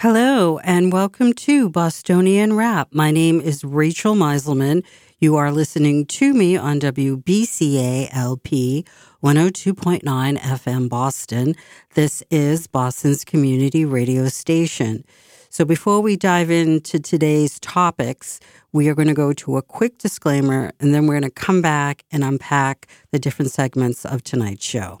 Hello, and welcome to Bostonian Rap. My name is Rachel Meiselman. You are listening to me on WBCALP 102.9 FM Boston. This is Boston's community radio station. So before we dive into today's topics, we are going to go to a quick disclaimer and then we're going to come back and unpack the different segments of tonight's show.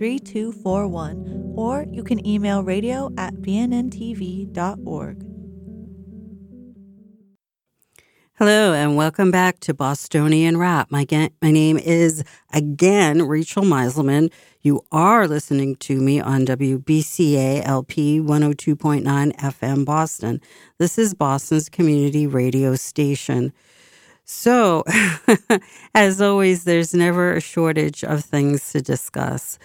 3241 or you can email radio at bnntv.org. Hello, and welcome back to Bostonian Rap. My, my name is again Rachel Meiselman. You are listening to me on WBCA LP 102.9 FM Boston. This is Boston's community radio station. So, as always, there's never a shortage of things to discuss.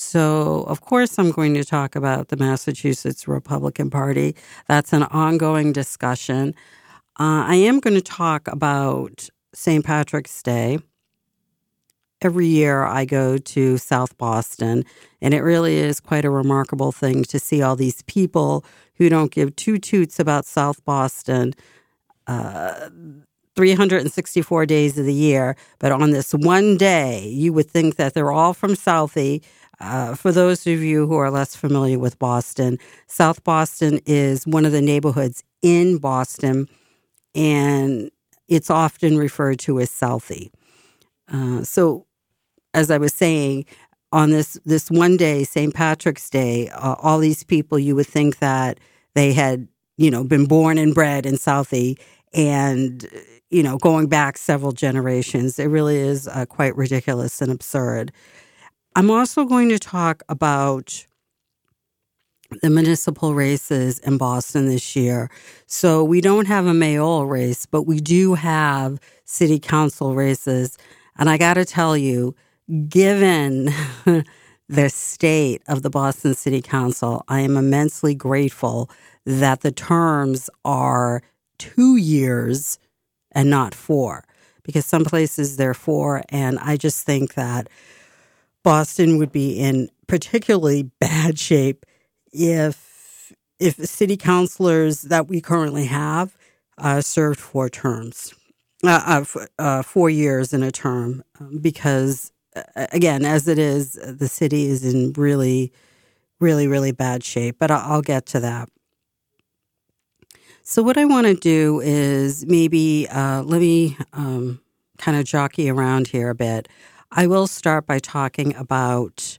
So, of course, I'm going to talk about the Massachusetts Republican Party. That's an ongoing discussion. Uh, I am going to talk about St. Patrick's Day. Every year I go to South Boston, and it really is quite a remarkable thing to see all these people who don't give two toots about South Boston. Uh, 364 days of the year, but on this one day, you would think that they're all from Southie uh, for those of you who are less familiar with Boston, South Boston is one of the neighborhoods in Boston, and it's often referred to as Southie. Uh, so, as I was saying, on this this one day, St. Patrick's Day, uh, all these people you would think that they had you know been born and bred in Southie, and you know going back several generations. It really is uh, quite ridiculous and absurd. I'm also going to talk about the municipal races in Boston this year. So we don't have a mayoral race, but we do have city council races. And I got to tell you, given the state of the Boston City Council, I am immensely grateful that the terms are two years and not four, because some places they're four. And I just think that Boston would be in particularly bad shape if if city councilors that we currently have uh, served four terms, uh, uh, uh four years in a term, um, because uh, again, as it is, the city is in really, really, really bad shape. But I'll get to that. So what I want to do is maybe uh, let me um, kind of jockey around here a bit. I will start by talking about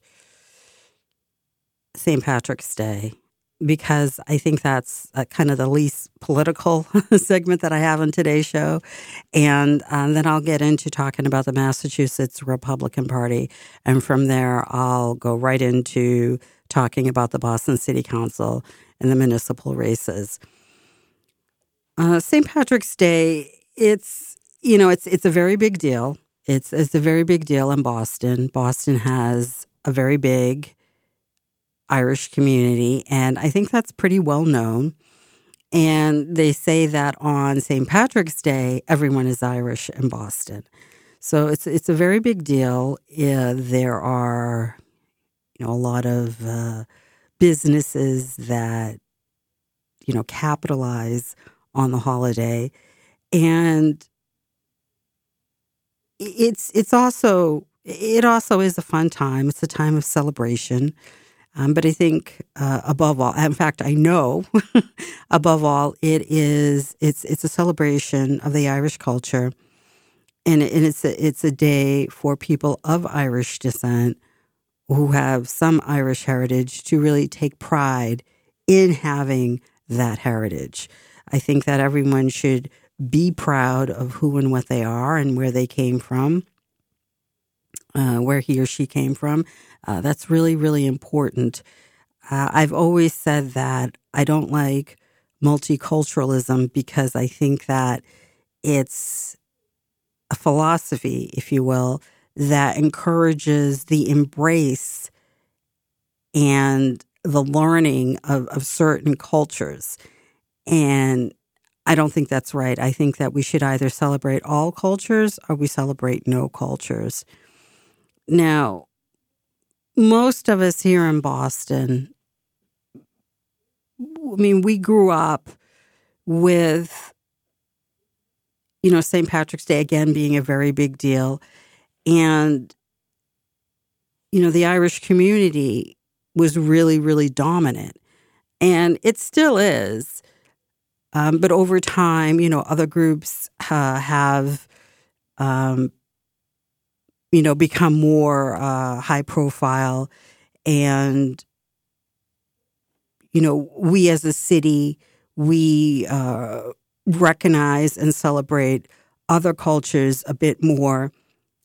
St. Patrick's Day because I think that's uh, kind of the least political segment that I have on today's show. And um, then I'll get into talking about the Massachusetts Republican Party. And from there, I'll go right into talking about the Boston City Council and the municipal races. Uh, St. Patrick's Day, it's, you know, it's, it's a very big deal. It's it's a very big deal in Boston. Boston has a very big Irish community, and I think that's pretty well known. And they say that on St. Patrick's Day, everyone is Irish in Boston. So it's it's a very big deal. Uh, there are, you know, a lot of uh, businesses that, you know, capitalize on the holiday, and it's it's also it also is a fun time. It's a time of celebration. Um, but I think uh, above all, in fact, I know above all, it is it's it's a celebration of the Irish culture, and, and it's a, it's a day for people of Irish descent who have some Irish heritage to really take pride in having that heritage. I think that everyone should be proud of who and what they are and where they came from, uh, where he or she came from. Uh, that's really, really important. Uh, I've always said that I don't like multiculturalism because I think that it's a philosophy, if you will, that encourages the embrace and the learning of, of certain cultures. And I don't think that's right. I think that we should either celebrate all cultures or we celebrate no cultures. Now, most of us here in Boston, I mean, we grew up with, you know, St. Patrick's Day again being a very big deal. And, you know, the Irish community was really, really dominant. And it still is. Um, but over time, you know, other groups uh, have, um, you know, become more uh, high profile. And, you know, we as a city, we uh, recognize and celebrate other cultures a bit more,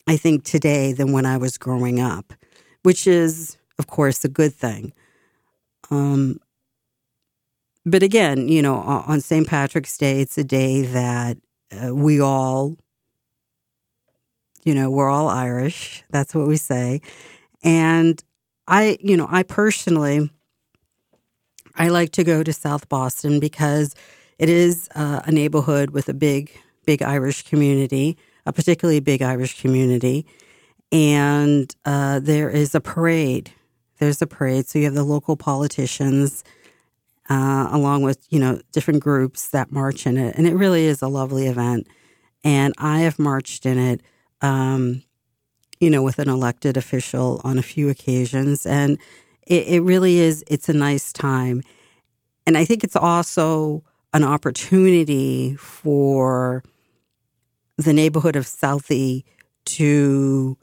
I think, today than when I was growing up, which is, of course, a good thing. Um, but again, you know, on St. Patrick's Day, it's a day that uh, we all, you know, we're all Irish. That's what we say. And I, you know, I personally, I like to go to South Boston because it is uh, a neighborhood with a big, big Irish community, a particularly big Irish community. And uh, there is a parade. There's a parade. So you have the local politicians uh, along with you know different groups that march in it, and it really is a lovely event. And I have marched in it, um, you know, with an elected official on a few occasions, and it, it really is. It's a nice time, and I think it's also an opportunity for the neighborhood of Southie to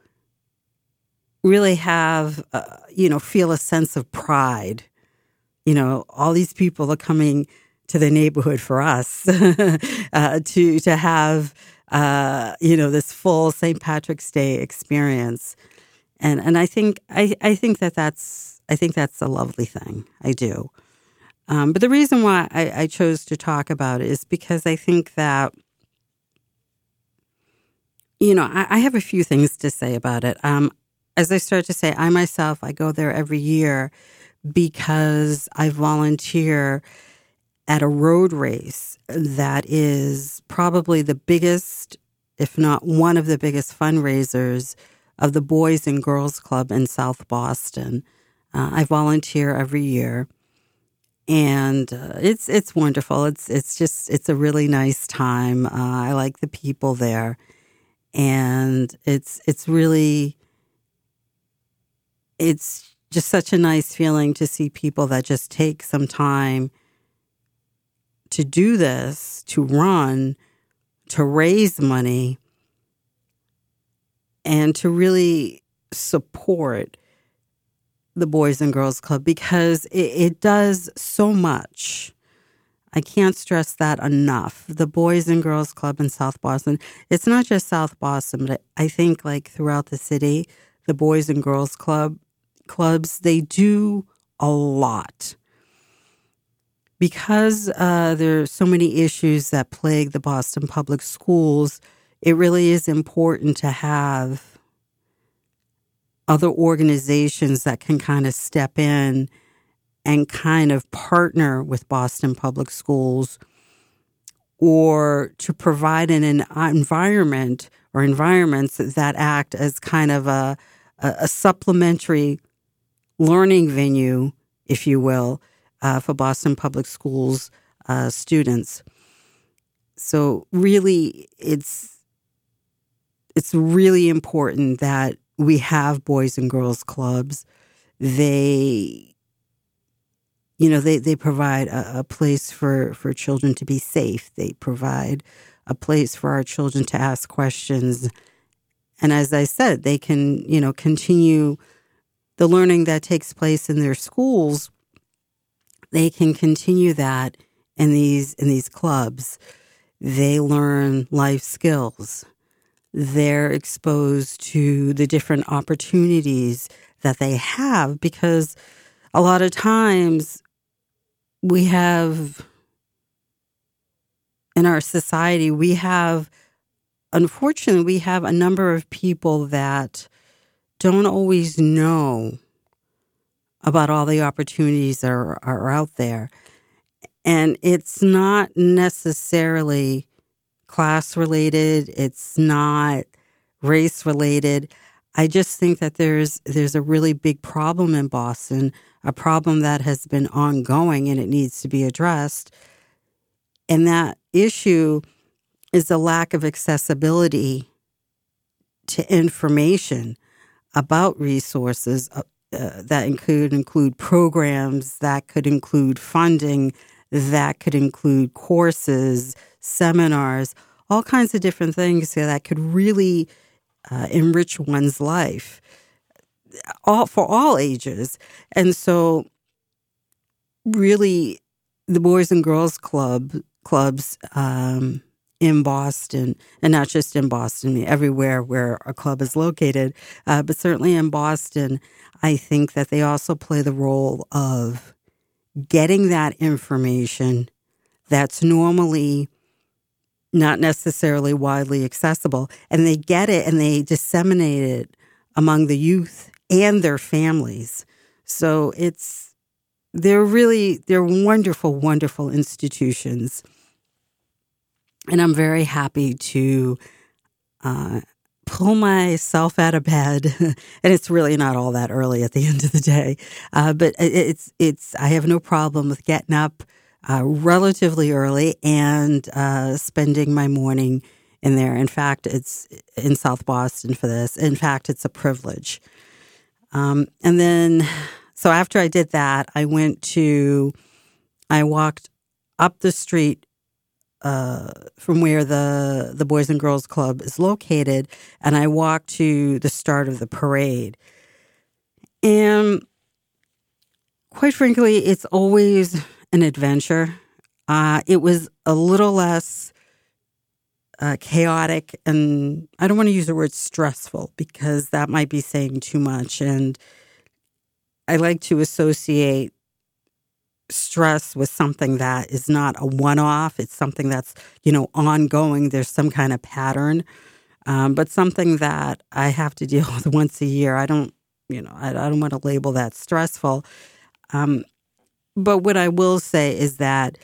really have, uh, you know, feel a sense of pride you know, all these people are coming to the neighborhood for us uh, to to have uh, you know this full St. Patrick's Day experience, and and I think I, I think that that's I think that's a lovely thing. I do, um, but the reason why I, I chose to talk about it is because I think that you know I, I have a few things to say about it. Um, as I start to say, I myself I go there every year because I volunteer at a road race that is probably the biggest, if not one of the biggest fundraisers of the Boys and Girls Club in South Boston. Uh, I volunteer every year, and uh, it's it's wonderful. It's it's just it's a really nice time. Uh, I like the people there, and it's it's really it's just such a nice feeling to see people that just take some time to do this, to run, to raise money, and to really support the Boys and Girls Club because it, it, does so much. I can't stress that enough. The Boys and Girls Club in South Boston, it's not just South Boston, but I think like throughout the city, the Boys and Girls Club clubs, they do a lot. Because uh, there are so many issues that plague the Boston public schools, it really is important to have other organizations that can kind of step in and kind of partner with Boston Public Schools or to provide an, an environment or environments that act as kind of a, a, a supplementary learning venue, if you will, uh, for Boston Public Schools uh, students. So really, it's it's really important that we have boys and girls clubs. They, you know, they they provide a, a place for for children to be safe. They provide a place for our children to ask questions. And as I said, they can, you know, continue the learning that takes place in their schools, they can continue that in these in these clubs. They learn life skills. They're exposed to the different opportunities that they have because a lot of times we have in our society, we have, unfortunately, we have a number of people that don't always know about all the opportunities that are, are out there. And it's not necessarily class related, it's not race related. I just think that there's there's a really big problem in Boston, a problem that has been ongoing and it needs to be addressed. And that issue is the lack of accessibility to information about resources uh, uh, that could include programs, that could include funding, that could include courses, seminars, all kinds of different things that could really uh, enrich one's life, all for all ages. And so, really, the Boys and Girls Club clubs um, in Boston, and not just in Boston, everywhere where a club is located, uh, but certainly in Boston, I think that they also play the role of getting that information that's normally not necessarily widely accessible, and they get it and they disseminate it among the youth and their families. So it's they're really they're wonderful, wonderful institutions, and I'm very happy to uh, pull myself out of bed, and it's really not all that early at the end of the day, uh, but it's it's I have no problem with getting up uh, relatively early and uh, spending my morning in there. In fact, it's in South Boston for this. In fact, it's a privilege. Um, and then, so after I did that, I went to, I walked up the street uh, from where the the Boys and Girls Club is located, and I walked to the start of the parade. And quite frankly, it's always an adventure. Uh, it was a little less uh, chaotic, and I don't want to use the word stressful because that might be saying too much. And I like to associate stress with something that is not a one off. It's something that's, you know, ongoing. There's some kind of pattern, um, but something that I have to deal with once a year. I don't, you know, I, I don't want to label that stressful. Um, but what I will say is that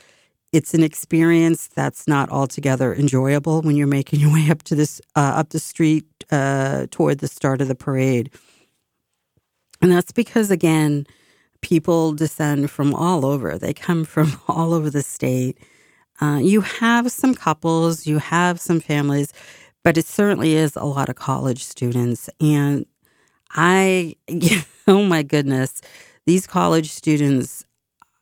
it's an experience that's not altogether enjoyable when you're making your way up to this uh, up the street uh, toward the start of the parade, and that's because again, people descend from all over. They come from all over the state. Uh, you have some couples, you have some families, but it certainly is a lot of college students. And I, oh my goodness, these college students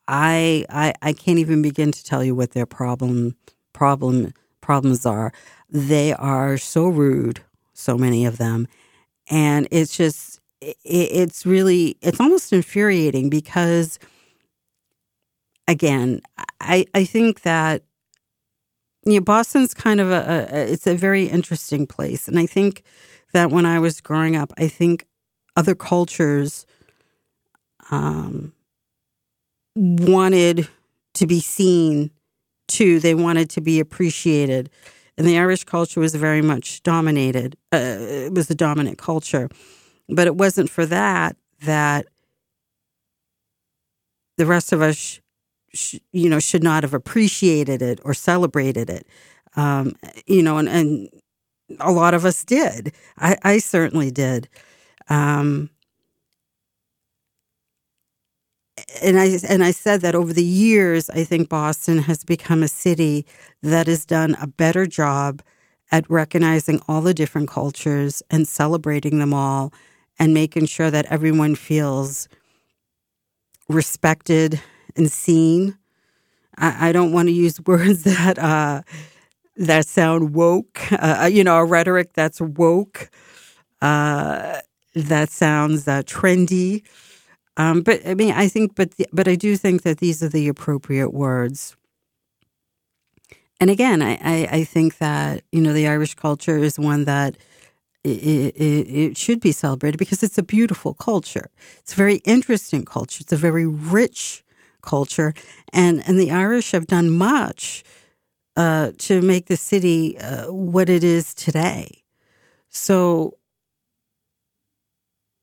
I, I I can't even begin to tell you what their problem problem problems are. They are so rude, so many of them, and it's just it's really it's almost infuriating because again, I I think that you know Boston's kind of a, a it's a very interesting place, and I think that when I was growing up, I think other cultures um wanted to be seen too. They wanted to be appreciated. And the Irish culture was very much dominated, uh, it was the dominant culture. But it wasn't for that that the rest of us, sh- you know, should not have appreciated it or celebrated it. Um, you know, and, and a lot of us did. I, I certainly did. Um, and I and I said that over the years, I think Boston has become a city that has done a better job at recognizing all the different cultures and celebrating them all, and making sure that everyone feels respected and seen. I, I don't want to use words that uh, that sound woke. Uh, you know, a rhetoric that's woke. Uh, that sounds uh, trendy. Um, but I mean, I think, but but I do think that these are the appropriate words. And again, I, I, I think that you know the Irish culture is one that it, it, should be celebrated because it's a beautiful culture. It's a very interesting culture. It's a very rich culture, and and the Irish have done much uh, to make the city uh, what it is today. So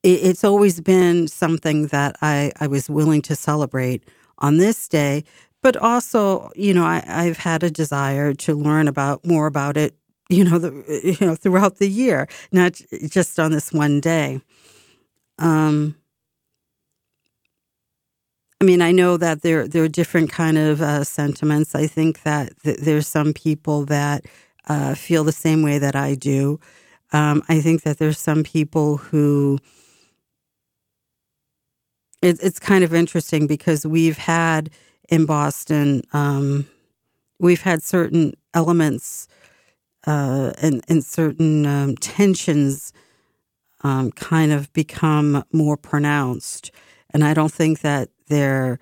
it, it's always been something that I, I was willing to celebrate on this day. But also, you know, I, I've had a desire to learn about more about it, you know, the, you know, throughout the year, not just on this one day. Um, I mean, I know that there there are different kind of uh, sentiments. I think that th- there's some people that uh, feel the same way that I do. Um, I think that there's some people who it, it's kind of interesting because we've had in Boston, um, we've had certain elements uh, and, and certain um, tensions um, kind of become more pronounced. And I don't think that they're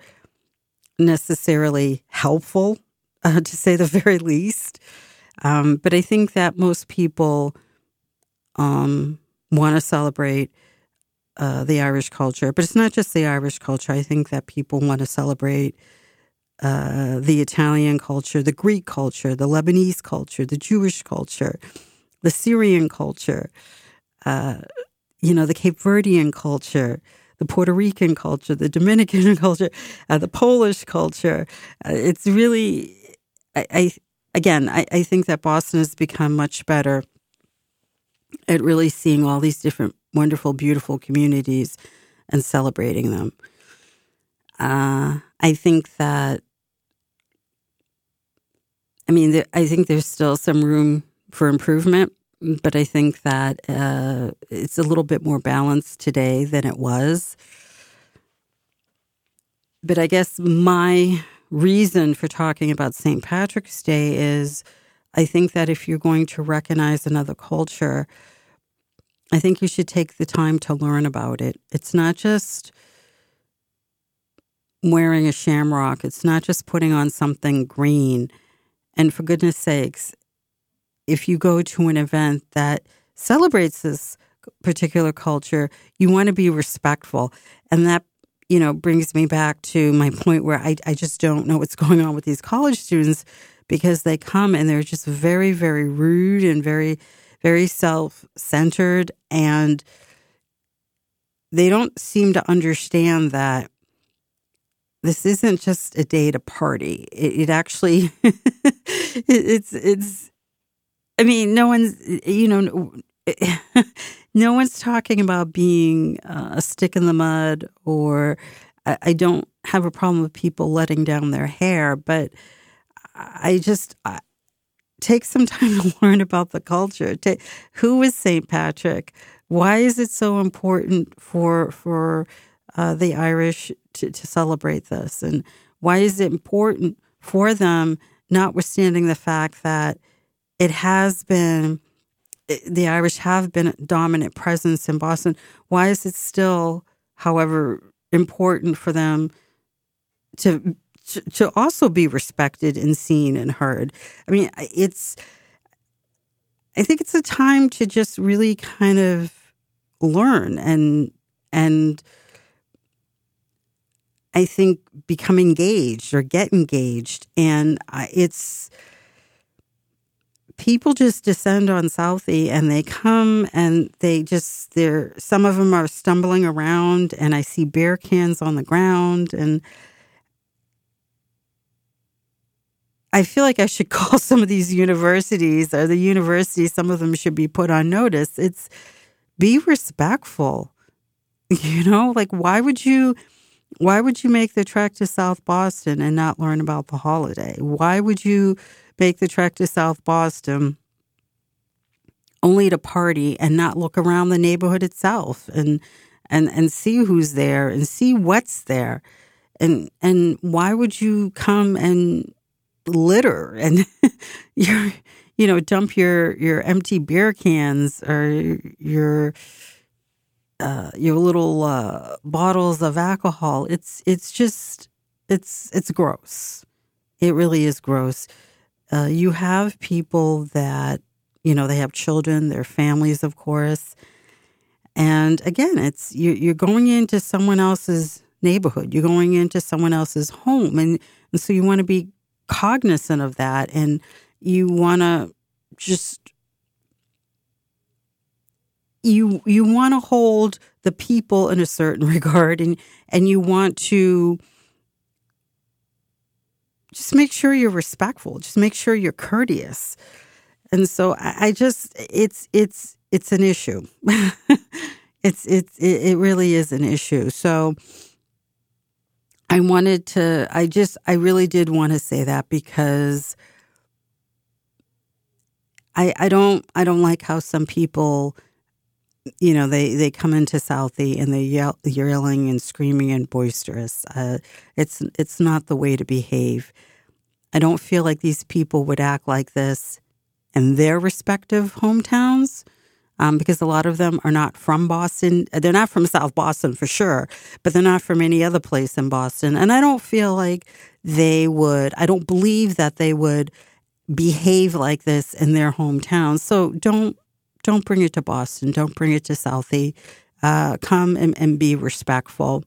necessarily helpful, uh, to say the very least. Um, but I think that most people um, want to celebrate uh, the Irish culture. But it's not just the Irish culture. I think that people want to celebrate uh, the Italian culture, the Greek culture, the Lebanese culture, the Jewish culture, the Syrian culture, uh, you know, the Cape Verdean culture the Puerto Rican culture, the Dominican culture, uh, the Polish culture. Uh, it's really, I, I again, I, I think that Boston has become much better at really seeing all these different wonderful, beautiful communities and celebrating them. Uh, I think that, I mean, I think there's still some room for improvement but I think that uh, it's a little bit more balanced today than it was. But I guess my reason for talking about St. Patrick's Day is I think that if you're going to recognize another culture, I think you should take the time to learn about it. It's not just wearing a shamrock, it's not just putting on something green. And for goodness sakes, if you go to an event that celebrates this particular culture, you want to be respectful. And that, you know, brings me back to my point where I, I just don't know what's going on with these college students because they come and they're just very, very rude and very, very self centered. And they don't seem to understand that this isn't just a day to party. It, it actually, it, it's, it's, I mean, no one's, you know, no one's talking about being uh, a stick in the mud or I, I, don't have a problem with people letting down their hair, but I just I, take some time to learn about the culture. Take, who is St. Patrick? Why is it so important for for uh, the Irish to, to celebrate this? And why is it important for them, notwithstanding the fact that it has been the Irish have been a dominant presence in Boston. Why is it still, however, important for them to to also be respected and seen and heard? I mean, it's I think it's a time to just really kind of learn and and I think become engaged or get engaged and it's people just descend on Southie and they come and they just they're some of them are stumbling around and I see beer cans on the ground and I feel like I should call some of these universities or the universities some of them should be put on notice. It's be respectful. You know, like why would you why would you make the trek to South Boston and not learn about the holiday? Why would you make the trek to South Boston only to party and not look around the neighborhood itself and and and see who's there and see what's there and and why would you come and litter and your you know dump your your empty beer cans or your uh, your little uh, bottles of alcohol it's it's just it's it's gross it really is gross uh, you have people that, you know, they have children, their families, of course. And again, it's you, you're going into someone else's neighborhood, you're going into someone else's home. And, and so you want to be cognizant of that and you want to just you you want to hold the people in a certain regard and and you want to just make sure you're respectful just make sure you're courteous. And so i, I just it's it's it's an issue. It's it's it really is an issue. So i wanted to i just i really did want to say that because i i don't i don't like how some people you know they they come into Southie and they yell yelling and screaming and boisterous. Uh, it's it's not the way to behave. I don't feel like these people would act like this in their respective hometowns. Um, because a lot of them are not from Boston. They're not from South Boston for sure, but they're not from any other place in Boston. And I don't feel like they would, I don't believe that they would behave like this in their hometown. So don't don't bring it to Boston. Don't bring it to Southie. Uh, come and, and be respectful.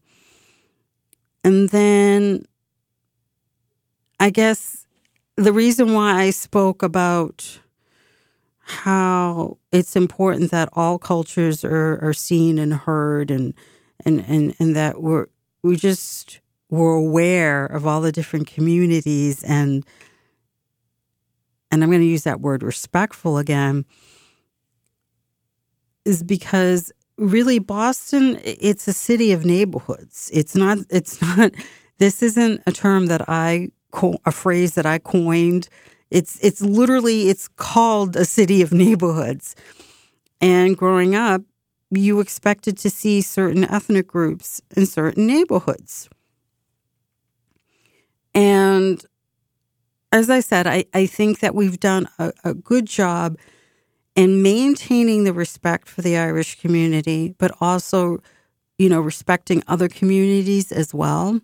And then I guess the reason why I spoke about how it's important that all cultures are, are seen and heard and and, and, and that we're we just were aware of all the different communities and and I'm going to use that word respectful again is because really Boston it's a city of neighborhoods. It's not it's not this isn't a term that I co- a phrase that I coined. It's it's literally it's called a city of neighborhoods. And growing up, you expected to see certain ethnic groups in certain neighborhoods. And as I said, I, I think that we've done a, a good job and maintaining the respect for the Irish community, but also, you know, respecting other communities as well.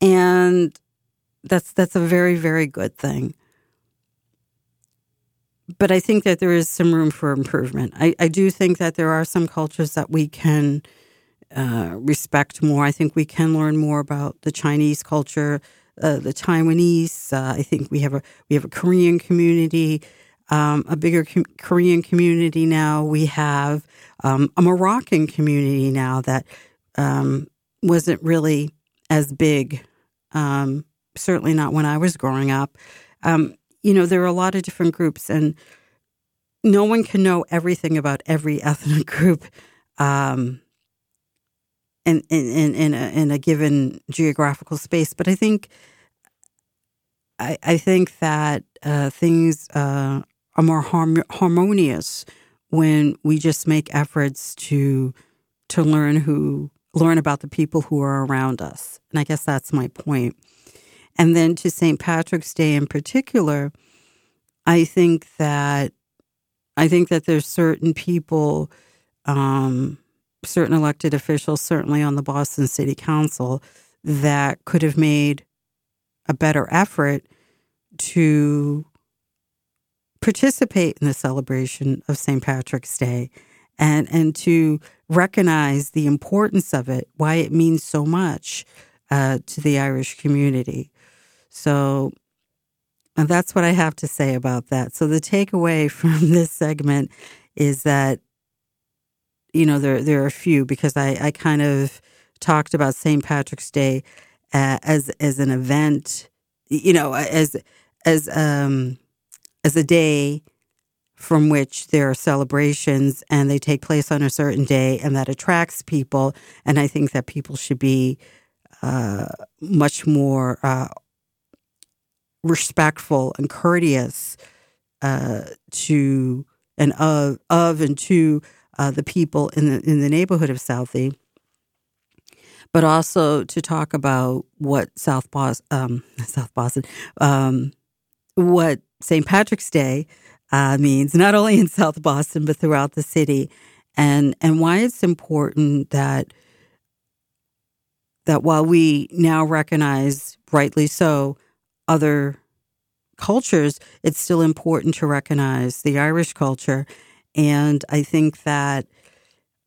And that's that's a very very good thing. But I think that there is some room for improvement. I, I do think that there are some cultures that we can uh, respect more. I think we can learn more about the Chinese culture, uh, the Taiwanese. Uh, I think we have a we have a Korean community um, a bigger com- Korean community now. We have um, a Moroccan community now that um, wasn't really as big, um, certainly not when I was growing up. Um, you know, there are a lot of different groups, and no one can know everything about every ethnic group. Um, in, in, in, a, in a given geographical space, but I think I, I think that uh, things uh, are more harm- harmonious when we just make efforts to to learn who learn about the people who are around us. And I guess that's my point. And then to St. Patrick's Day in particular, I think that I think that there's certain people, um, certain elected officials, certainly on the Boston City Council, that could have made a better effort to participate in the celebration of St. Patrick's Day and, and to recognize the importance of it, why it means so much uh, to the Irish community. So and that's what I have to say about that. So the takeaway from this segment is that you know there there are a few because I, I kind of talked about St. Patrick's Day uh, as as an event, you know, as as um, as a day from which there are celebrations and they take place on a certain day and that attracts people. And I think that people should be uh, much more uh, respectful and courteous uh, to and of of and to uh, the people in the in the neighborhood of Southie, but also to talk about what South Boston, um, South Boston, um, what St. Patrick's Day uh, means, not only in South Boston, but throughout the city, and, and why it's important that, that while we now recognize, rightly so, other cultures, it's still important to recognize the Irish culture. And I think that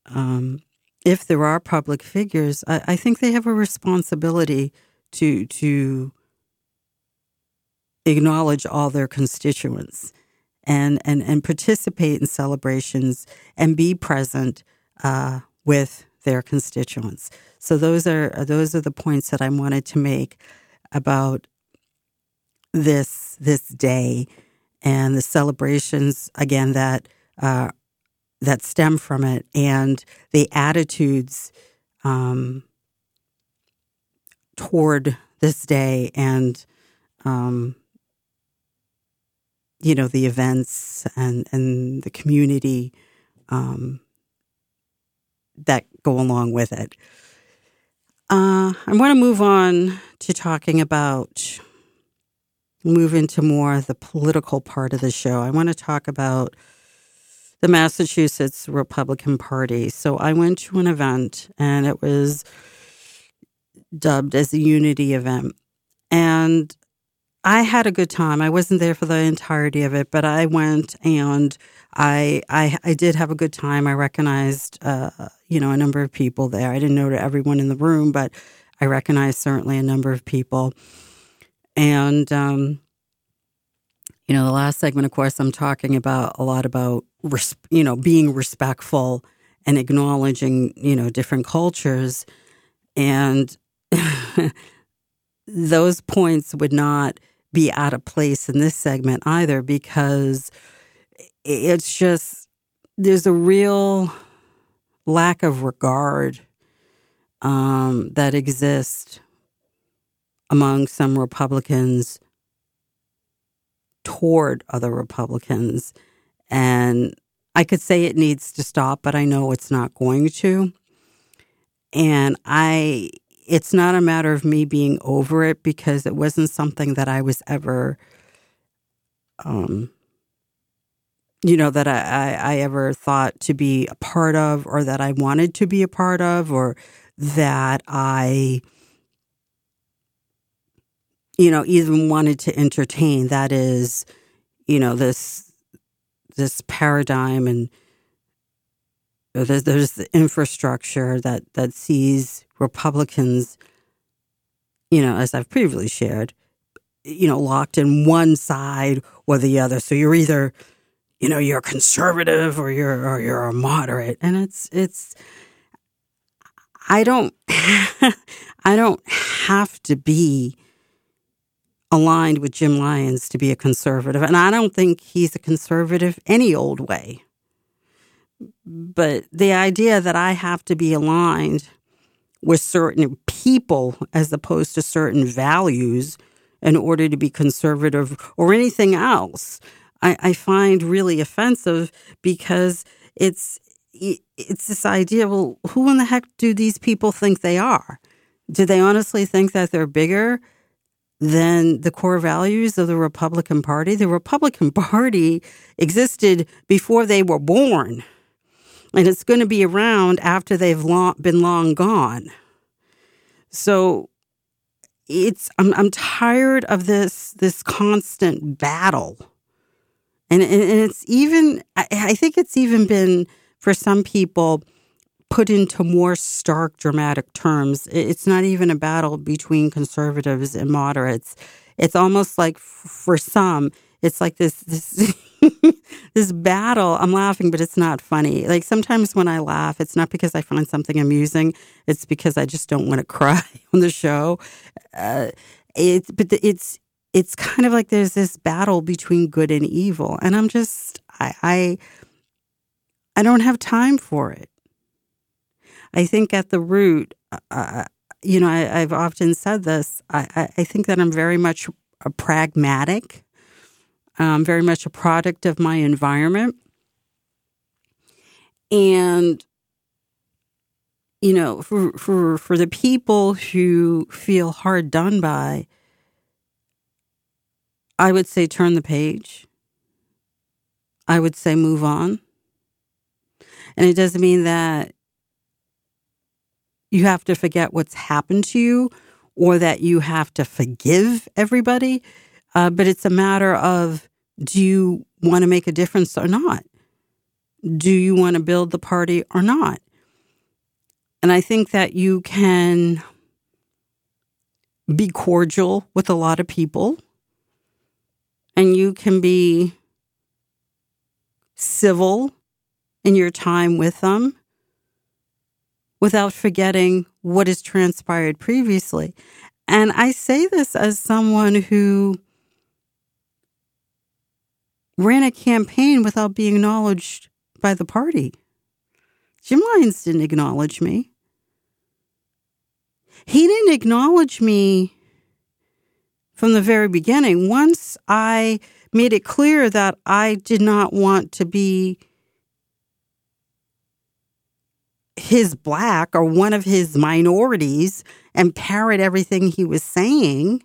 um, if there are public figures, I, I, think they have a responsibility to to acknowledge all their constituents and, and, and participate in celebrations and be present uh, with their constituents. So those are those are the points that I wanted to make about this this day and the celebrations again that uh, that stem from it and the attitudes um, toward this day and um, you know the events and and the community um, that go along with it. Uh, I want to move on to talking about move into more the political part of the show. I want to talk about the Massachusetts Republican Party. So I went to an event and it was dubbed as a unity event. And I had a good time. I wasn't there for the entirety of it, but I went and I I, I did have a good time. I recognized uh, you know a number of people there. I didn't know everyone in the room, but I recognized certainly a number of people. And um, you know, the last segment, of course, I'm talking about a lot about res- you know being respectful and acknowledging you know different cultures, and those points would not be out of place in this segment either because it's just there's a real lack of regard um, that exists among some Republicans toward other Republicans. And I could say it needs to stop, but I know it's not going to. And I it's not a matter of me being over it because it wasn't something that I was ever, um, you know, that I, I, I ever thought to be a part of or that I wanted to be a part of or that I, you know, even wanted to entertain. That is, you know, this, this paradigm and there's, there's the infrastructure that, that sees Republicans, you know, as I've previously shared, you know, locked in one side or the other. So you're either, you know, you're conservative or you're or you're a moderate, and it's it's. I don't, I don't have to be aligned with Jim Lyons to be a conservative, and I don't think he's a conservative any old way. But the idea that I have to be aligned with certain people as opposed to certain values in order to be conservative or anything else, I, I find really offensive because it's it's this idea. Well, who in the heck do these people think they are? Do they honestly think that they're bigger than the core values of the Republican Party? The Republican Party existed before they were born and it's going to be around after they've long, been long gone. So it's I'm I'm tired of this this constant battle, and and, it's even I, I think it's even been for some people put into more stark dramatic terms. It's not even a battle between conservatives and moderates. It's almost like for some, it's like this this this battle. I'm laughing, but it's not funny. Like sometimes when I laugh, it's not because I find something amusing. It's because I just don't want to cry on the show. Uh, but it's it's kind of like there's this battle between good and evil, and I'm just I I, I don't have time for it. I think at the root, uh, uh you know, I, have often said this. I, I think that I'm very much a pragmatic um, very much a product of my environment. And, you know, for, for, for the people who feel hard done by, I would say turn the page. I would say move on. And it doesn't mean that you have to forget what's happened to you or that you have to forgive everybody. Uh, but it's a matter of do you want to make a difference or not? Do you want to build the party or not? And I think that you can be cordial with a lot of people and you can be civil in your time with them without forgetting what has transpired previously. And I say this as someone who ran a campaign without being acknowledged by the party. Jim Lyons didn't acknowledge me. He didn't acknowledge me from the very beginning. Once I made it clear that I did not want to be his black or one of his minorities and parrot everything he was saying,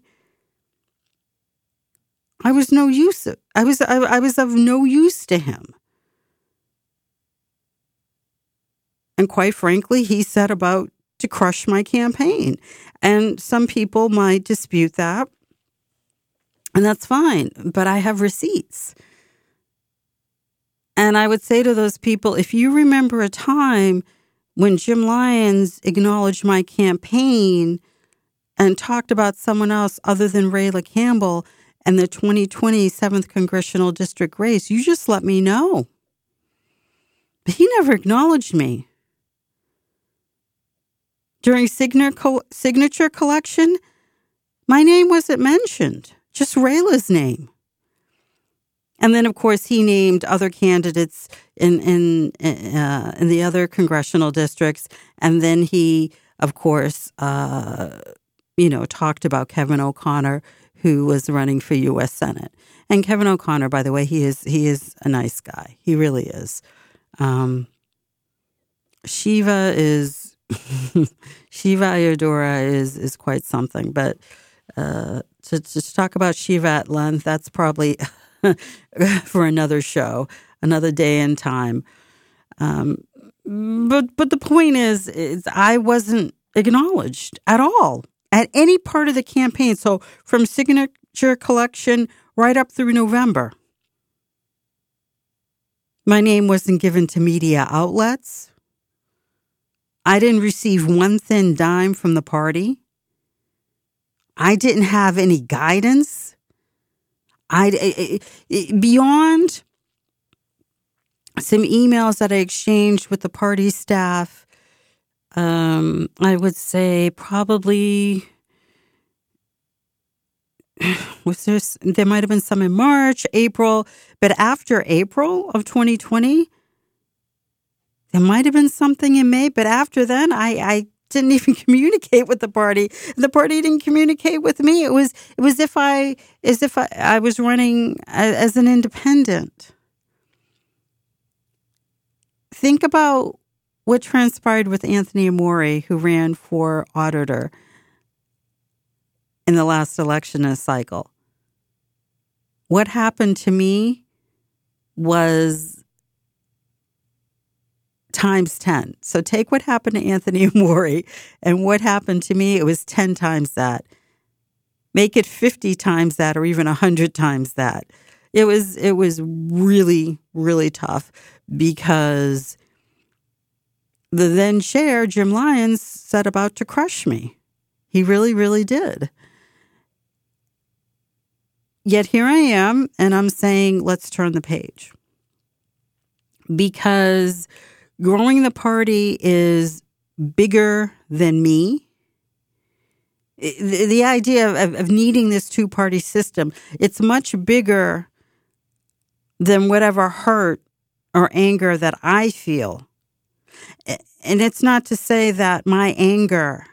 I was no use. I was I, I was of no use to him. And quite frankly, he set about to crush my campaign. And some people might dispute that. And that's fine, but I have receipts. And I would say to those people if you remember a time when Jim Lyons acknowledged my campaign and talked about someone else other than Rayla Campbell and the 2020 7th Congressional District race, you just let me know. But he never acknowledged me. During signature collection, my name wasn't mentioned, just Rayla's name. And then, of course, he named other candidates in in uh, in the other congressional districts, and then he, of course, uh, you know, talked about Kevin O'Connor, who was running for U.S. Senate. And Kevin O'Connor, by the way, he is he is a nice guy. He really is. Um, Shiva is Shiva Ayyadurai is is quite something, but uh, to to talk about Shiva at length, that's probably. for another show, another day and time. Um, but but the point is, is I wasn't acknowledged at all at any part of the campaign. So from signature collection right up through November, my name wasn't given to media outlets. I didn't receive one thin dime from the party. I didn't have any guidance I, I, eh, eh, eh, beyond some emails that I exchanged with the party staff. Um, I would say probably was there there might have been some in March, April, but after April of 2020, there might have been something in May, but after then, I I didn't even communicate with the party. The party didn't communicate with me. It was it was if I as if I, I was running as an independent. Think about what transpired with Anthony Amore, who ran for auditor in the last election cycle. What happened to me was times 10. So take what happened to Anthony Amore and what happened to me, it was 10 times that. Make it 50 times that or even 100 times that. It was it was really really tough because the then chair Jim Lyons set about to crush me. He really really did. Yet here I am and I'm saying let's turn the page. Because growing the party is bigger than me. The, idea of, of needing this two party system, it's much bigger than whatever hurt or anger that I feel. And it's not to say that my anger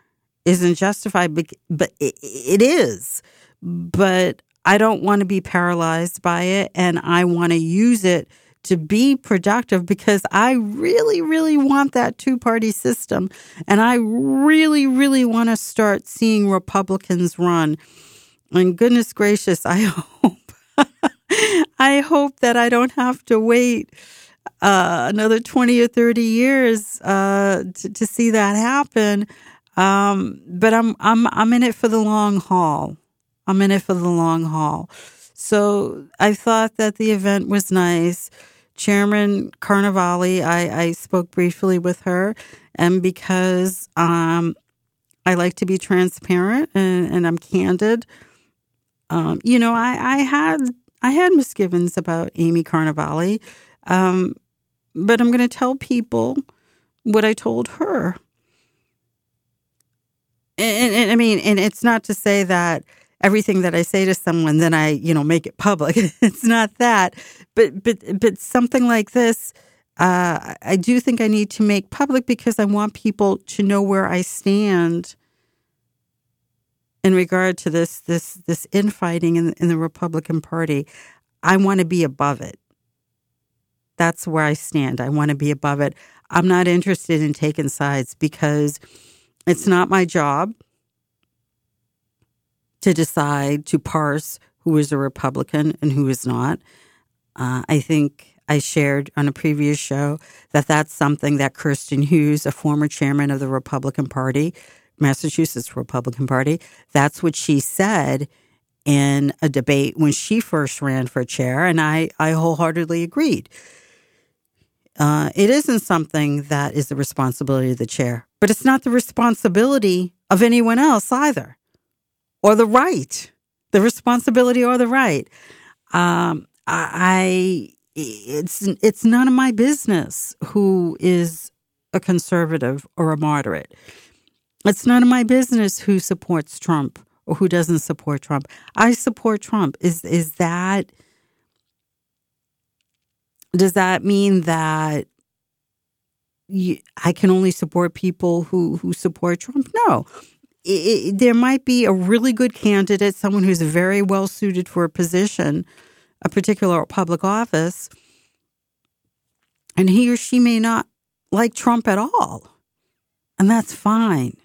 isn't justified, but it is. But I don't want to be paralyzed by it, and I want to use it to be productive because I really, really want that two party system. And I really, really want to start seeing Republicans run. And goodness gracious, I hope. I hope that I don't have to wait uh, another 20 or 30 years uh, to, to, see that happen. Um, but I'm, I'm, I'm in it for the long haul. I'm in it for the long haul. So I thought that the event was nice. Chairman Carnevale, I, I spoke briefly with her, and because um, I like to be transparent and, and I'm candid, um, you know, I, I had I had misgivings about Amy Carnevale, um, but I'm going to tell people what I told her. And, and, I mean, and it's not to say that everything that I say to someone, then I, you know, make it public. it's not that, but but but something like this, uh, I do think I need to make public because I want people to know where I stand in regard to this this this infighting in, in the Republican Party. I want to be above it. That's where I stand. I want to be above it. I'm not interested in taking sides because it's not my job to decide to parse who is a Republican and who is not. Uh, I think I shared on a previous show that that's something that Kirsten Hughes, a former chairman of the Republican Party, Massachusetts Republican Party, that's what she said in a debate when she first ran for chair, and I, I wholeheartedly agreed. Uh, it isn't something that is the responsibility of the chair, but it's not the responsibility of anyone else either, or the right, the responsibility or the right. Um, I, it's it's none of my business who is a conservative or a moderate. It's none of my business who supports Trump or who doesn't support Trump. I support Trump. Is is that does that mean that you, I can only support people who who support Trump? No. It, it, there might be a really good candidate, someone who's very well suited for a position, a particular public office, and he or she may not like Trump at all. And that's fine.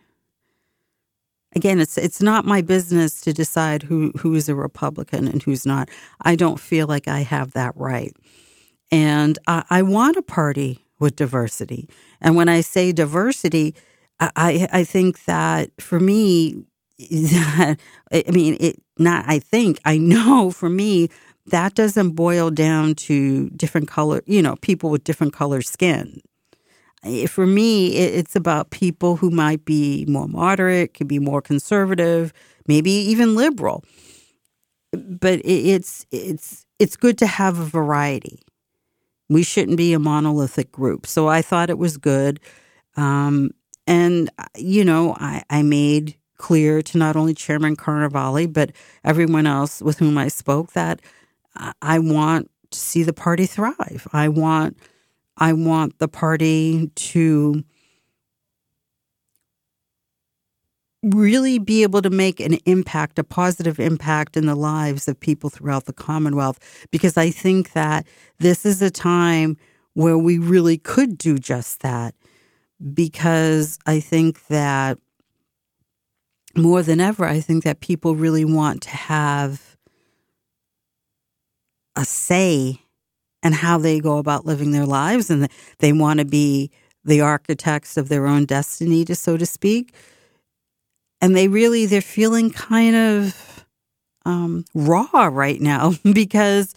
Again, it's it's not my business to decide who who is a Republican and who's not. I don't feel like I have that right. And I, I want a party with diversity. And when I say diversity, I, I think that for me, that, I mean, it not, I think, I know for me, that doesn't boil down to different color, you know, people with different color skin. For me, it's about people who might be more moderate, could be more conservative, maybe even liberal. But it's it's it's good to have a variety. We shouldn't be a monolithic group. So I thought it was good. Um, and, you know, I, I made clear to not only Chairman Carnevale, but everyone else with whom I spoke that I want to see the party thrive. I want I want the party to really be able to make an impact, a positive impact in the lives of people throughout the Commonwealth. Because I think that this is a time where we really could do just that. Because I think that more than ever, I think that people really want to have a say in how they go about living their lives and they want to be the architects of their own destiny, to so to speak and they really they're feeling kind of um, raw right now because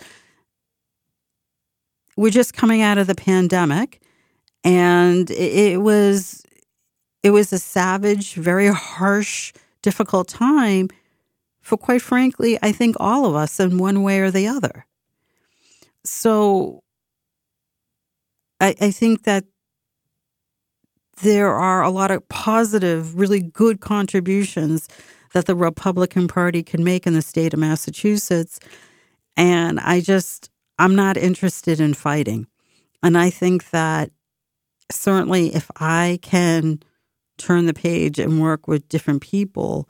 we're just coming out of the pandemic. And it, it was it was a savage very harsh difficult time for quite frankly i think all of us in one way or the other. So i, I think that there are a lot of positive, really good contributions that the Republican Party can make in the state of Massachusetts. And I just, I'm not interested in fighting. And I think that certainly if I can turn the page and work with different people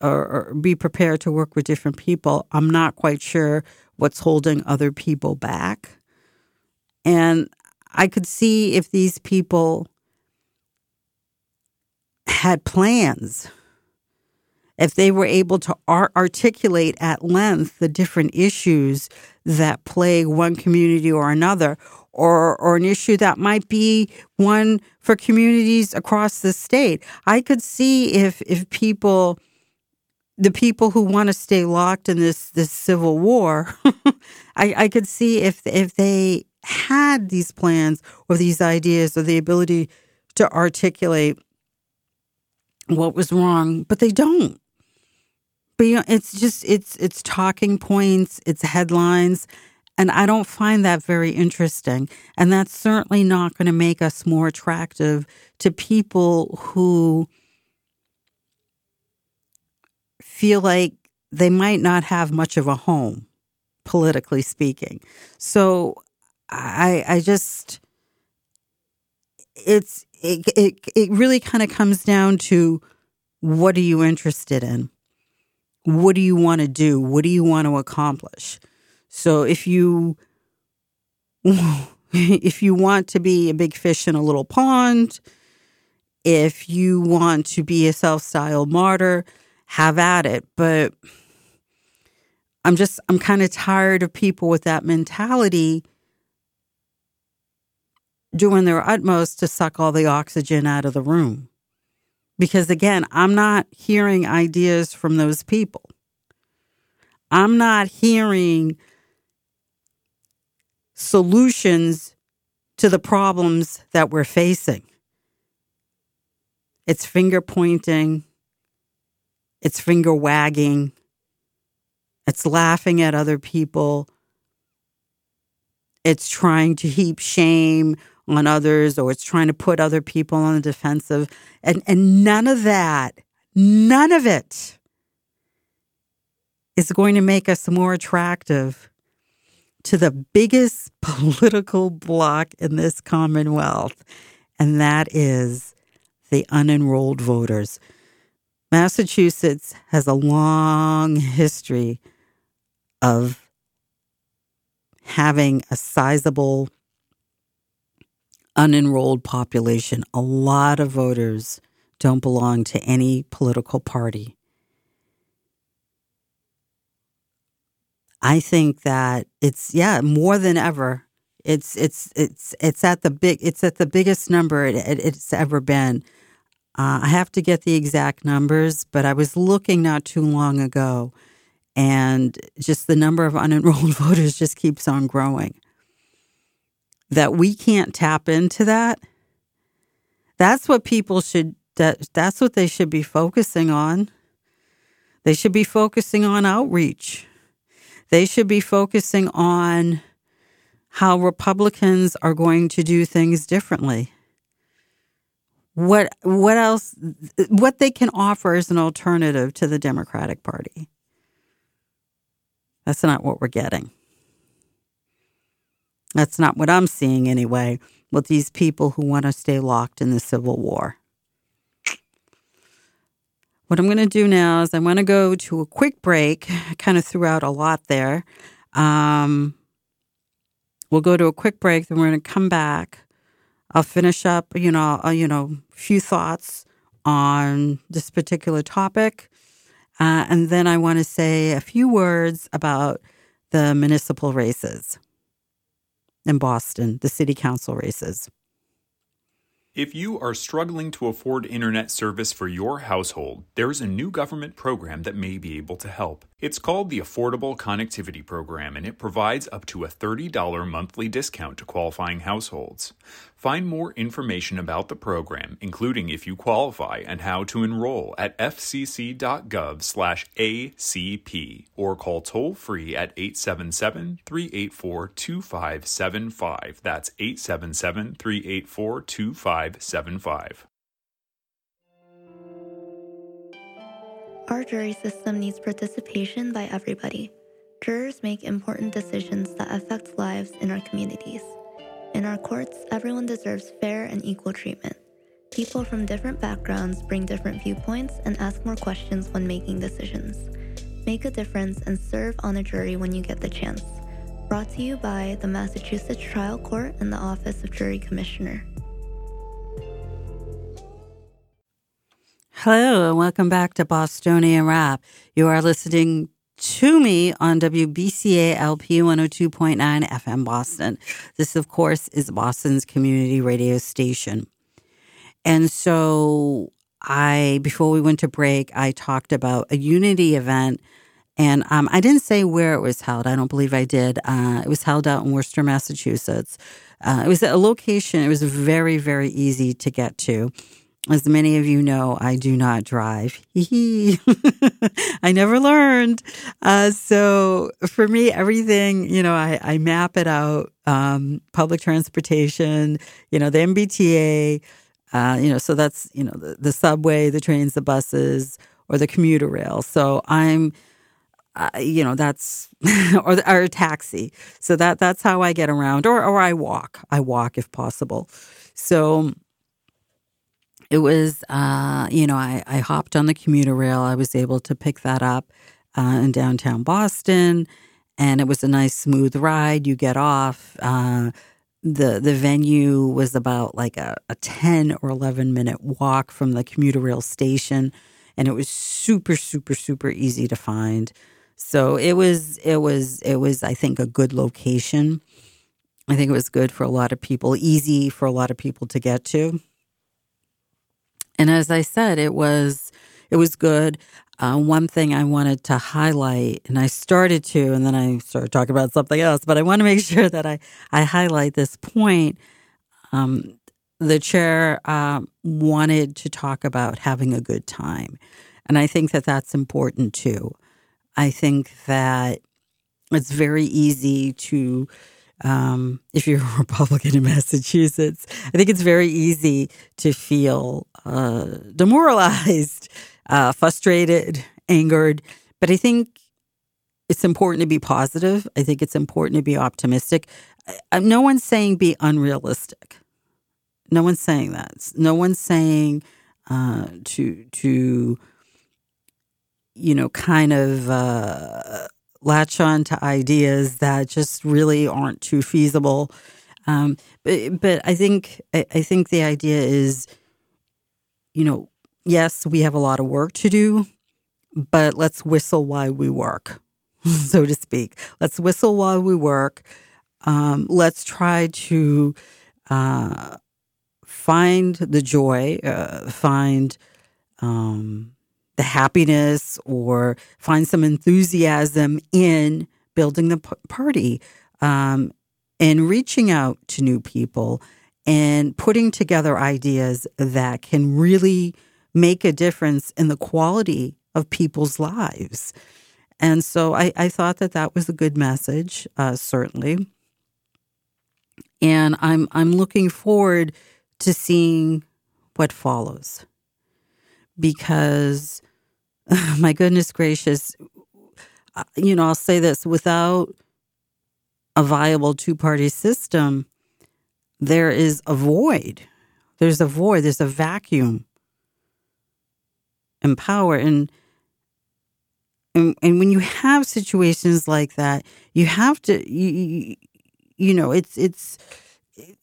or, or, be prepared to work with different people, I'm not quite sure what's holding other people back. And I could see if these people had plans, if they were able to articulate at length the different issues that plague one community or another, or, or an issue that might be one for communities across the state, I could see if, if people, the people who want to stay locked in this, this civil war, I, I could see if, if they had these plans or these ideas or the ability to articulate what was wrong, but they don't. beyond, it's just it's it's talking points, it's headlines, and I don't find that very interesting. And that's certainly not going to make us more attractive to people who feel like they might not have much of a home, politically speaking. So I I just it's it it, it really kind of comes down to what are you interested in? What do you want to do? What do you want to accomplish? So if you if you want to be a big fish in a little pond, if you want to be a self-styled martyr, have at it. But I'm just I'm kind of tired of people with that mentality doing their utmost to suck all the oxygen out of the room. Because again, I'm not hearing ideas from those people. I'm not hearing solutions to the problems that we're facing. It's finger pointing, it's finger wagging, it's laughing at other people, it's trying to heap shame on others or it's trying to put other people on the defensive. And, and none of that, none of it is going to make us more attractive to the biggest political bloc in this Commonwealth, and that is the unenrolled voters. Massachusetts has a long history of having a sizable unenrolled population. A lot of voters don't belong to any political party. I think that it's yeah more than ever. It's it's it's it's at the big it's at the biggest number it, it, it's ever been. Uh, I have to get the exact numbers, but I was looking not too long ago, and just the number of unenrolled voters just keeps on growing that we can't tap into that, that's what people should that that's what they should be focusing on. They should be focusing on outreach. They should be focusing on how Republicans are going to do things differently. What what else what they can offer as an alternative to the Democratic Party. That's not what we're getting. That's not what I'm seeing anyway with these people who want to stay locked in the Civil War. What I'm going to do now is I want to go to a quick break. I kind of threw out a lot there. Um, we'll go to a quick break, then we're going to come back. I'll finish up, you know, uh, you know, a few thoughts on this particular topic, uh, and then I want to say a few words about the municipal races in Boston, the city council races. If you are struggling to afford internet service for your household, there's a new government program that may be able to help. It's called the Affordable Connectivity Program and it provides up to a $30 monthly discount to qualifying households. Find more information about the program, including if you qualify and how to enroll at fcc.gov/acp or call toll-free at 877-384-2575. That's 877-384-2575. Our jury system needs participation by everybody. Jurors make important decisions that affect lives in our communities. In our courts, everyone deserves fair and equal treatment. People from different backgrounds bring different viewpoints and ask more questions when making decisions. Make a difference and serve on a jury when you get the chance. Brought to you by the Massachusetts Trial Court and the Office of Jury Commissioner. Hello, and welcome back to Bostonian Rap. You are listening to me on WBCA LP 102.9 FM Boston. This, of course, is Boston's community radio station. And so I, before we went to break, I talked about a unity event. And um, I didn't say where it was held. I don't believe I did. Uh, it was held out in Worcester, Massachusetts. Uh, it was a location, it was very, very easy to get to. As many of you know, I do not drive. I never learned. Uh, so for me, everything, you know, I, I map it out. Um, public transportation, you know, the MBTA, uh, you know, so that's, you know, the, the subway, the trains, the buses, or the commuter rail. So I'm, uh, you know, that's, or, or a taxi. So that, that's how I get around, or, or I walk. I walk if possible. So, it was, uh, you know, I, I hopped on the commuter rail. I was able to pick that up uh, in downtown Boston, and it was a nice, smooth ride. You get off. Uh, the The venue was about like a, a ten or eleven minute walk from the commuter rail station, and it was super, super, super easy to find. So it was, it was, it was. I think a good location. I think it was good for a lot of people, easy for a lot of people to get to. And as I said, it was it was good. Uh, one thing I wanted to highlight, and I started to, and then I started talking about something else, but I want to make sure that I, I highlight this point. Um, the chair uh, wanted to talk about having a good time. And I think that that's important too. I think that it's very easy to um, if you're a Republican in Massachusetts, I think it's very easy to feel uh, demoralized, uh, frustrated, angered. But I think it's important to be positive. I think it's important to be optimistic. I, no one's saying be unrealistic. No one's saying that. No one's saying uh, to to you know kind of uh, latch on to ideas that just really aren't too feasible. Um, but but I think I, I think the idea is, you know, yes, we have a lot of work to do, but let's whistle while we work, so to speak. Let's whistle while we work. Um, let's try to uh, find the joy, uh, find um, the happiness or find some enthusiasm in building the party um, and reaching out to new people and putting together ideas that can really make a difference in the quality of people's lives. And so I, I thought that that was a good message, uh, certainly. And I'm I'm looking forward to seeing what follows because my goodness gracious, uh, you know, I'll say this without a viable two party system, there is a void. There's a void, there's a vacuum in power. And, and, and when you have situations like that, you have to, you, you, know, it's, it's,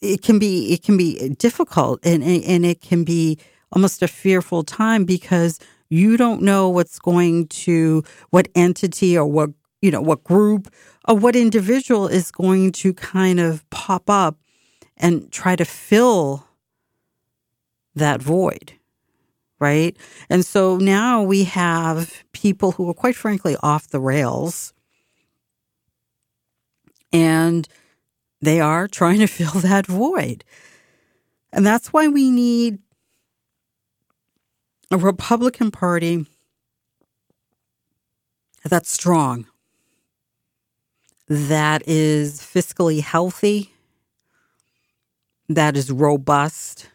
it can be, it can be difficult and, and, and it can be almost a fearful time because you don't know what's going to, what entity or what, you know, what group or what individual is going to kind of pop up and try to fill that void. Right. And so now we have people who are quite frankly off the rails and they are trying to fill that void. And that's why we need a Republican Party that's strong, that is fiscally healthy, that is robust,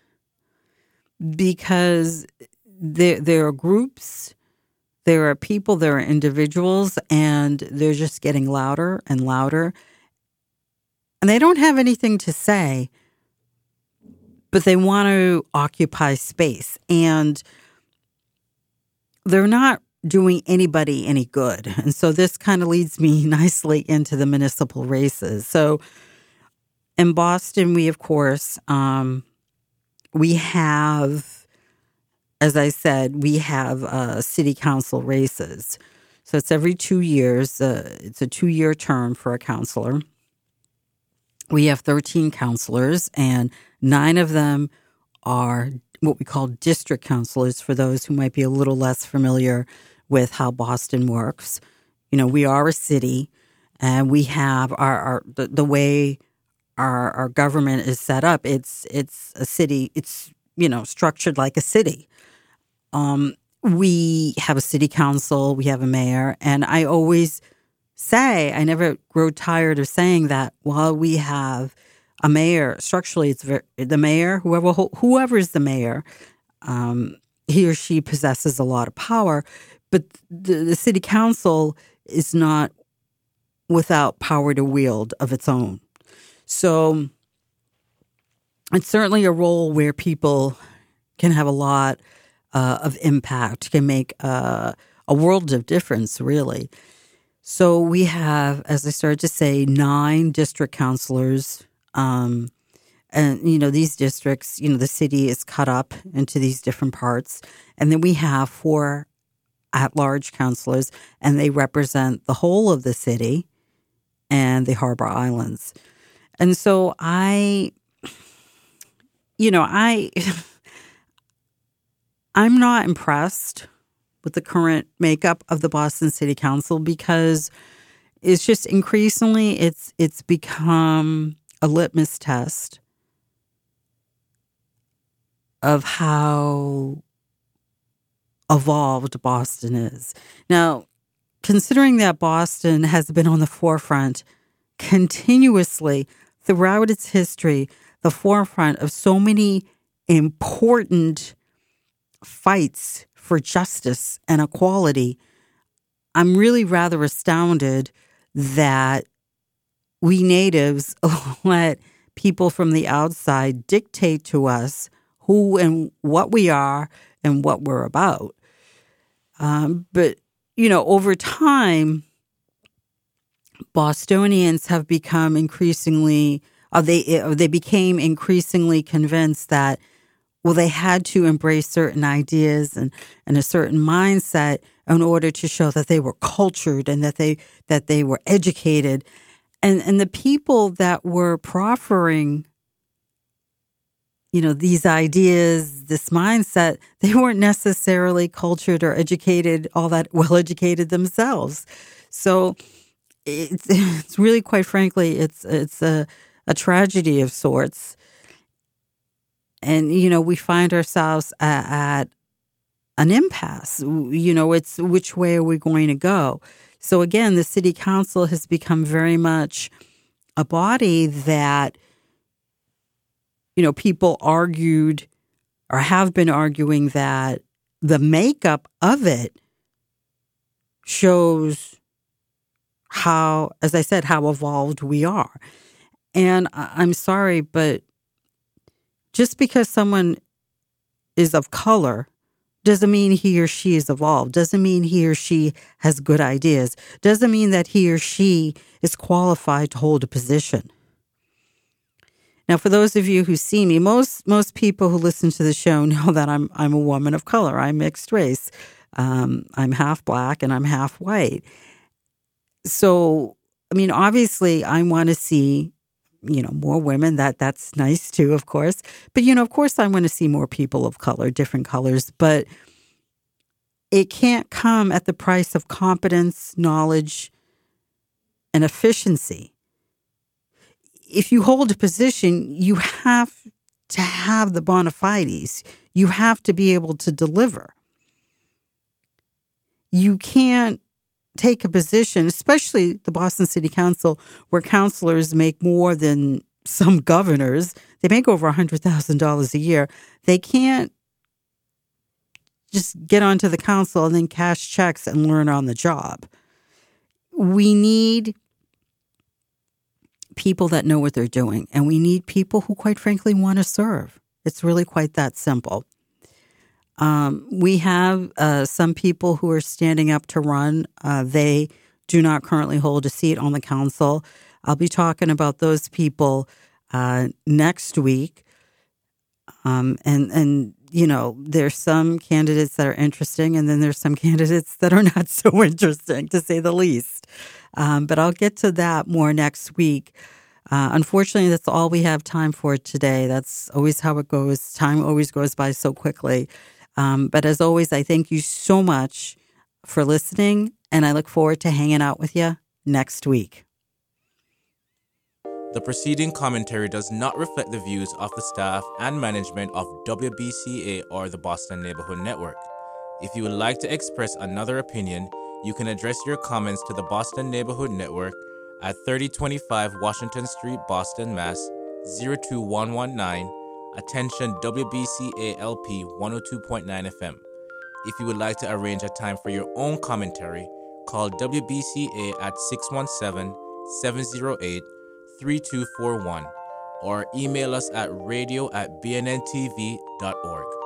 because there, there are groups, there are people, there are individuals, and they're just getting louder and louder. And they don't have anything to say, but they want to occupy space. And they're not doing anybody any good. And so this kind of leads me nicely into the municipal races. So in Boston, we, of course, um, we have, as I said, we have uh, city council races. So it's every two years. Uh, it's a two year term for a councilor. We have 13 councilors, and nine of them are what we call district councilors for those who might be a little less familiar with how Boston works. You know, we are a city and we have our, our the, the way our, our government is set up. It's it's a city. It's you know, structured like a city. Um, we have a city council, we have a mayor, and I always say, I never grow tired of saying that while we have a mayor, structurally, it's very, the mayor, whoever whoever is the mayor, um, he or she possesses a lot of power, but the, the city council is not without power to wield of its own. So it's certainly a role where people can have a lot uh, of impact, can make uh, a world of difference, really. So we have, as I started to say, nine district councilors. Um, and, you know, these districts, you know, the city is cut up into these different parts. And then we have four at large councilors, and they represent the whole of the city and the Harbor Islands. And so I, you know, I, I'm not impressed with the current makeup of the Boston City Council because it's just increasingly it's it's become a litmus test of how evolved Boston is. Now, considering that Boston has been on the forefront continuously throughout its history, the forefront of so many important fights for justice and equality, I'm really rather astounded that we natives let people from the outside dictate to us who and what we are and what we're about. Um, but, you know, over time, Bostonians have become increasingly, uh, they, uh, they became increasingly convinced that, well, they had to embrace certain ideas and, and a certain mindset in order to show that they were cultured and that they, that they were educated. And, and the people that were proffering you know, these ideas, this mindset, they weren't necessarily cultured or educated, all that well educated themselves. So it's, it's really, quite frankly, it's, it's a, a tragedy of sorts. And, you know, we find ourselves at, at an impasse. You know, it's which way are we going to go? So again, the city council has become very much a body that you know, people argued or have been arguing that the makeup of it shows how, as I said, how evolved we are. And I'm sorry, but just because someone is of color doesn't mean he or she is evolved, doesn't mean he or she has good ideas, doesn't mean that he or she is qualified to hold a position. Now, for those of you who see me, most most people who listen to the show know that I'm I'm a woman of color. I'm mixed race. Um, I'm half black and I'm half white. So, I mean, obviously, I want to see you know more women. That that's nice too, of course. But you know, of course, I want to see more people of color, different colors. But it can't come at the price of competence, knowledge, and efficiency if you hold a position, you have to have the bona fides. You have to be able to deliver. You can't take a position, especially the Boston City Council, where councilors make more than some governors. They make over $100,000 a year. They can't just get onto the council and then cash checks and learn on the job. We need people that know what they're doing, and we need people who, quite frankly, want to serve. It's really quite that simple. Um, we have uh, some people who are standing up to run. Uh, they do not currently hold a seat on the council. I'll be talking about those people uh, next week. Um, and and you know, there's some candidates that are interesting, and then there's some candidates that are not so interesting, to say the least. Um, but I'll get to that more next week. Uh, unfortunately, that's all we have time for today. That's always how it goes. Time always goes by so quickly. Um, but as always, I thank you so much for listening, and I look forward to hanging out with you next week. The preceding commentary does not reflect the views of the staff and management of WBCA or the Boston Neighborhood Network. If you would like to express another opinion, you can address your comments to the Boston Neighborhood Network at 3025 Washington Street, Boston, Mass. 02119. Attention WBCALP 102.9 FM. If you would like to arrange a time for your own commentary, call WBCA at 617 708 3241 or email us at radio at bnntv.org.